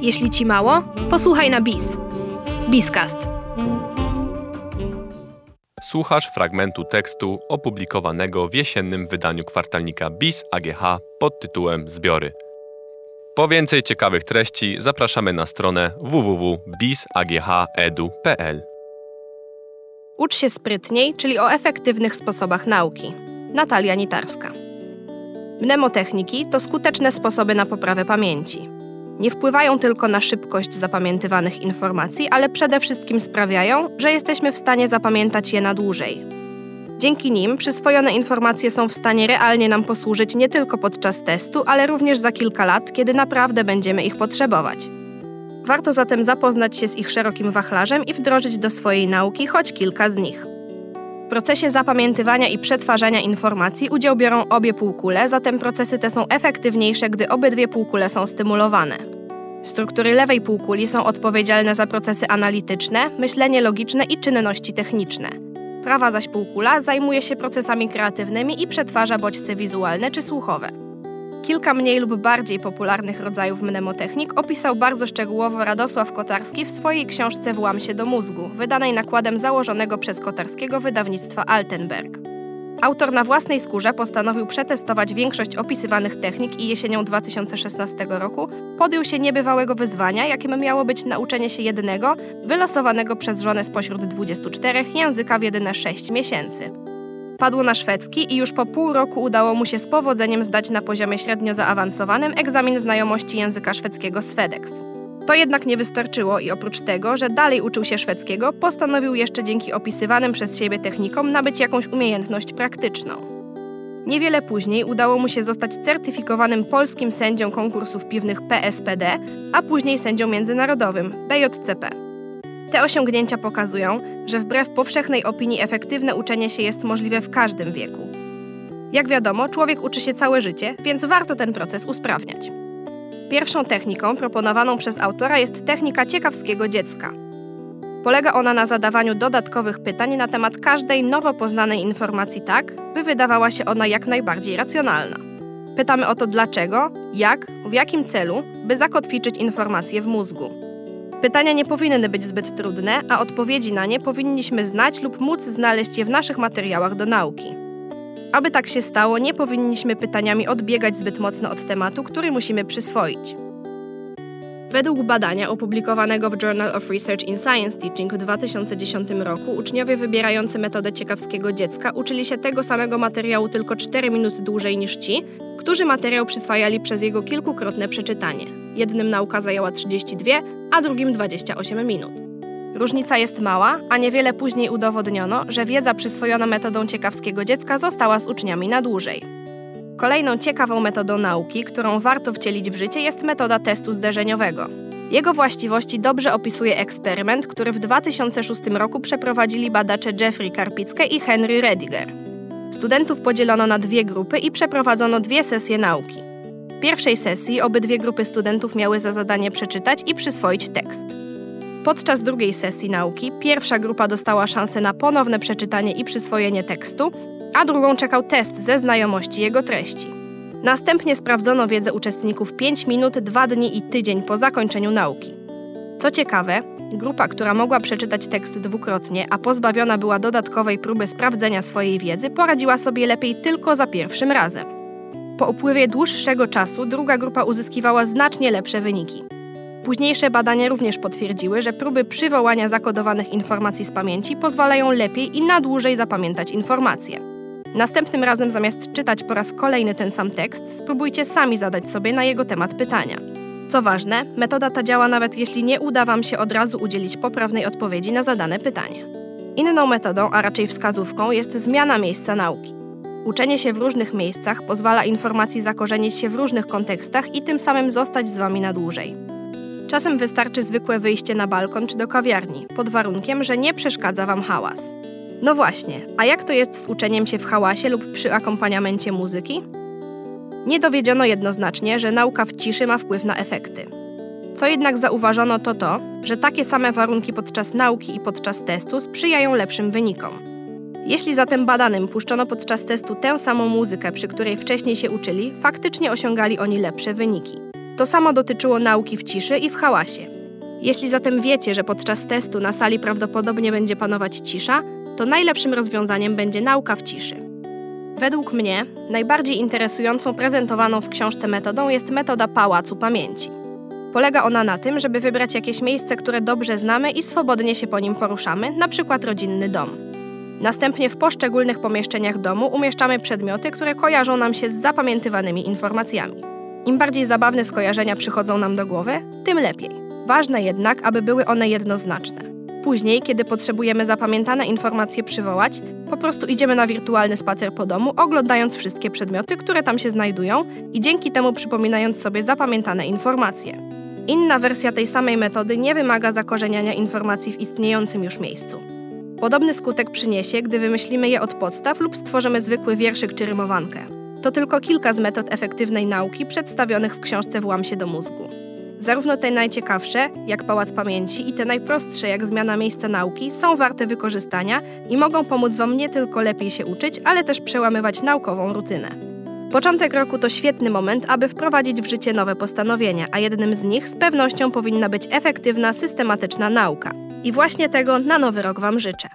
Jeśli ci mało, posłuchaj na BIS. BIScast. Słuchasz fragmentu tekstu opublikowanego w jesiennym wydaniu kwartalnika BIS AGH pod tytułem Zbiory. Po więcej ciekawych treści zapraszamy na stronę www.bisaghedu.pl. Ucz się sprytniej, czyli o efektywnych sposobach nauki. Natalia Nitarska. Mnemotechniki to skuteczne sposoby na poprawę pamięci. Nie wpływają tylko na szybkość zapamiętywanych informacji, ale przede wszystkim sprawiają, że jesteśmy w stanie zapamiętać je na dłużej. Dzięki nim przyswojone informacje są w stanie realnie nam posłużyć nie tylko podczas testu, ale również za kilka lat, kiedy naprawdę będziemy ich potrzebować. Warto zatem zapoznać się z ich szerokim wachlarzem i wdrożyć do swojej nauki choć kilka z nich. Procesie zapamiętywania i przetwarzania informacji udział biorą obie półkule, zatem procesy te są efektywniejsze, gdy obydwie półkule są stymulowane. Struktury lewej półkuli są odpowiedzialne za procesy analityczne, myślenie logiczne i czynności techniczne. Prawa zaś półkula zajmuje się procesami kreatywnymi i przetwarza bodźce wizualne czy słuchowe. Kilka mniej lub bardziej popularnych rodzajów mnemotechnik opisał bardzo szczegółowo Radosław Kotarski w swojej książce Włam się do mózgu, wydanej nakładem założonego przez kotarskiego wydawnictwa Altenberg. Autor na własnej skórze postanowił przetestować większość opisywanych technik i jesienią 2016 roku podjął się niebywałego wyzwania, jakim miało być nauczenie się jednego, wylosowanego przez żonę spośród 24 języka w jedyne 6 miesięcy. Padło na szwedzki i już po pół roku udało mu się z powodzeniem zdać na poziomie średnio zaawansowanym egzamin znajomości języka szwedzkiego z FedEx. To jednak nie wystarczyło i oprócz tego, że dalej uczył się szwedzkiego, postanowił jeszcze dzięki opisywanym przez siebie technikom nabyć jakąś umiejętność praktyczną. Niewiele później udało mu się zostać certyfikowanym polskim sędzią konkursów piwnych PSPD, a później sędzią międzynarodowym BJCP. Te osiągnięcia pokazują, że wbrew powszechnej opinii efektywne uczenie się jest możliwe w każdym wieku. Jak wiadomo, człowiek uczy się całe życie, więc warto ten proces usprawniać. Pierwszą techniką proponowaną przez autora jest technika ciekawskiego dziecka. Polega ona na zadawaniu dodatkowych pytań na temat każdej nowo poznanej informacji tak, by wydawała się ona jak najbardziej racjonalna. Pytamy o to dlaczego, jak, w jakim celu, by zakotwiczyć informacje w mózgu. Pytania nie powinny być zbyt trudne, a odpowiedzi na nie powinniśmy znać lub móc znaleźć je w naszych materiałach do nauki. Aby tak się stało, nie powinniśmy pytaniami odbiegać zbyt mocno od tematu, który musimy przyswoić. Według badania opublikowanego w Journal of Research in Science Teaching w 2010 roku, uczniowie wybierający metodę ciekawskiego dziecka uczyli się tego samego materiału tylko 4 minuty dłużej niż ci, którzy materiał przyswajali przez jego kilkukrotne przeczytanie. Jednym nauka zajęła 32, a drugim 28 minut. Różnica jest mała, a niewiele później udowodniono, że wiedza przyswojona metodą ciekawskiego dziecka została z uczniami na dłużej. Kolejną ciekawą metodą nauki, którą warto wcielić w życie, jest metoda testu zderzeniowego. Jego właściwości dobrze opisuje eksperyment, który w 2006 roku przeprowadzili badacze Jeffrey Karpicke i Henry Rediger. Studentów podzielono na dwie grupy i przeprowadzono dwie sesje nauki. W pierwszej sesji obydwie grupy studentów miały za zadanie przeczytać i przyswoić tekst. Podczas drugiej sesji nauki pierwsza grupa dostała szansę na ponowne przeczytanie i przyswojenie tekstu, a drugą czekał test ze znajomości jego treści. Następnie sprawdzono wiedzę uczestników 5 minut, 2 dni i tydzień po zakończeniu nauki. Co ciekawe, grupa, która mogła przeczytać tekst dwukrotnie, a pozbawiona była dodatkowej próby sprawdzenia swojej wiedzy, poradziła sobie lepiej tylko za pierwszym razem. Po upływie dłuższego czasu druga grupa uzyskiwała znacznie lepsze wyniki. Późniejsze badania również potwierdziły, że próby przywołania zakodowanych informacji z pamięci pozwalają lepiej i na dłużej zapamiętać informacje. Następnym razem zamiast czytać po raz kolejny ten sam tekst, spróbujcie sami zadać sobie na jego temat pytania. Co ważne, metoda ta działa nawet jeśli nie uda Wam się od razu udzielić poprawnej odpowiedzi na zadane pytanie. Inną metodą, a raczej wskazówką, jest zmiana miejsca nauki. Uczenie się w różnych miejscach pozwala informacji zakorzenić się w różnych kontekstach i tym samym zostać z Wami na dłużej. Czasem wystarczy zwykłe wyjście na balkon czy do kawiarni, pod warunkiem, że nie przeszkadza Wam hałas. No właśnie, a jak to jest z uczeniem się w hałasie lub przy akompaniamencie muzyki? Nie dowiedziono jednoznacznie, że nauka w ciszy ma wpływ na efekty. Co jednak zauważono to to, że takie same warunki podczas nauki i podczas testu sprzyjają lepszym wynikom. Jeśli zatem badanym puszczono podczas testu tę samą muzykę, przy której wcześniej się uczyli, faktycznie osiągali oni lepsze wyniki. To samo dotyczyło nauki w ciszy i w hałasie. Jeśli zatem wiecie, że podczas testu na sali prawdopodobnie będzie panować cisza, to najlepszym rozwiązaniem będzie nauka w ciszy. Według mnie najbardziej interesującą prezentowaną w książce metodą jest metoda pałacu pamięci. Polega ona na tym, żeby wybrać jakieś miejsce, które dobrze znamy i swobodnie się po nim poruszamy, na przykład rodzinny dom. Następnie w poszczególnych pomieszczeniach domu umieszczamy przedmioty, które kojarzą nam się z zapamiętywanymi informacjami. Im bardziej zabawne skojarzenia przychodzą nam do głowy, tym lepiej. Ważne jednak, aby były one jednoznaczne. Później, kiedy potrzebujemy zapamiętane informacje przywołać, po prostu idziemy na wirtualny spacer po domu, oglądając wszystkie przedmioty, które tam się znajdują i dzięki temu przypominając sobie zapamiętane informacje. Inna wersja tej samej metody nie wymaga zakorzeniania informacji w istniejącym już miejscu. Podobny skutek przyniesie, gdy wymyślimy je od podstaw lub stworzymy zwykły wierszyk czy rymowankę. To tylko kilka z metod efektywnej nauki przedstawionych w książce Włam się do mózgu. Zarówno te najciekawsze, jak Pałac Pamięci, i te najprostsze, jak zmiana miejsca nauki, są warte wykorzystania i mogą pomóc Wam nie tylko lepiej się uczyć, ale też przełamywać naukową rutynę. Początek roku to świetny moment, aby wprowadzić w życie nowe postanowienia, a jednym z nich z pewnością powinna być efektywna, systematyczna nauka. I właśnie tego na nowy rok Wam życzę.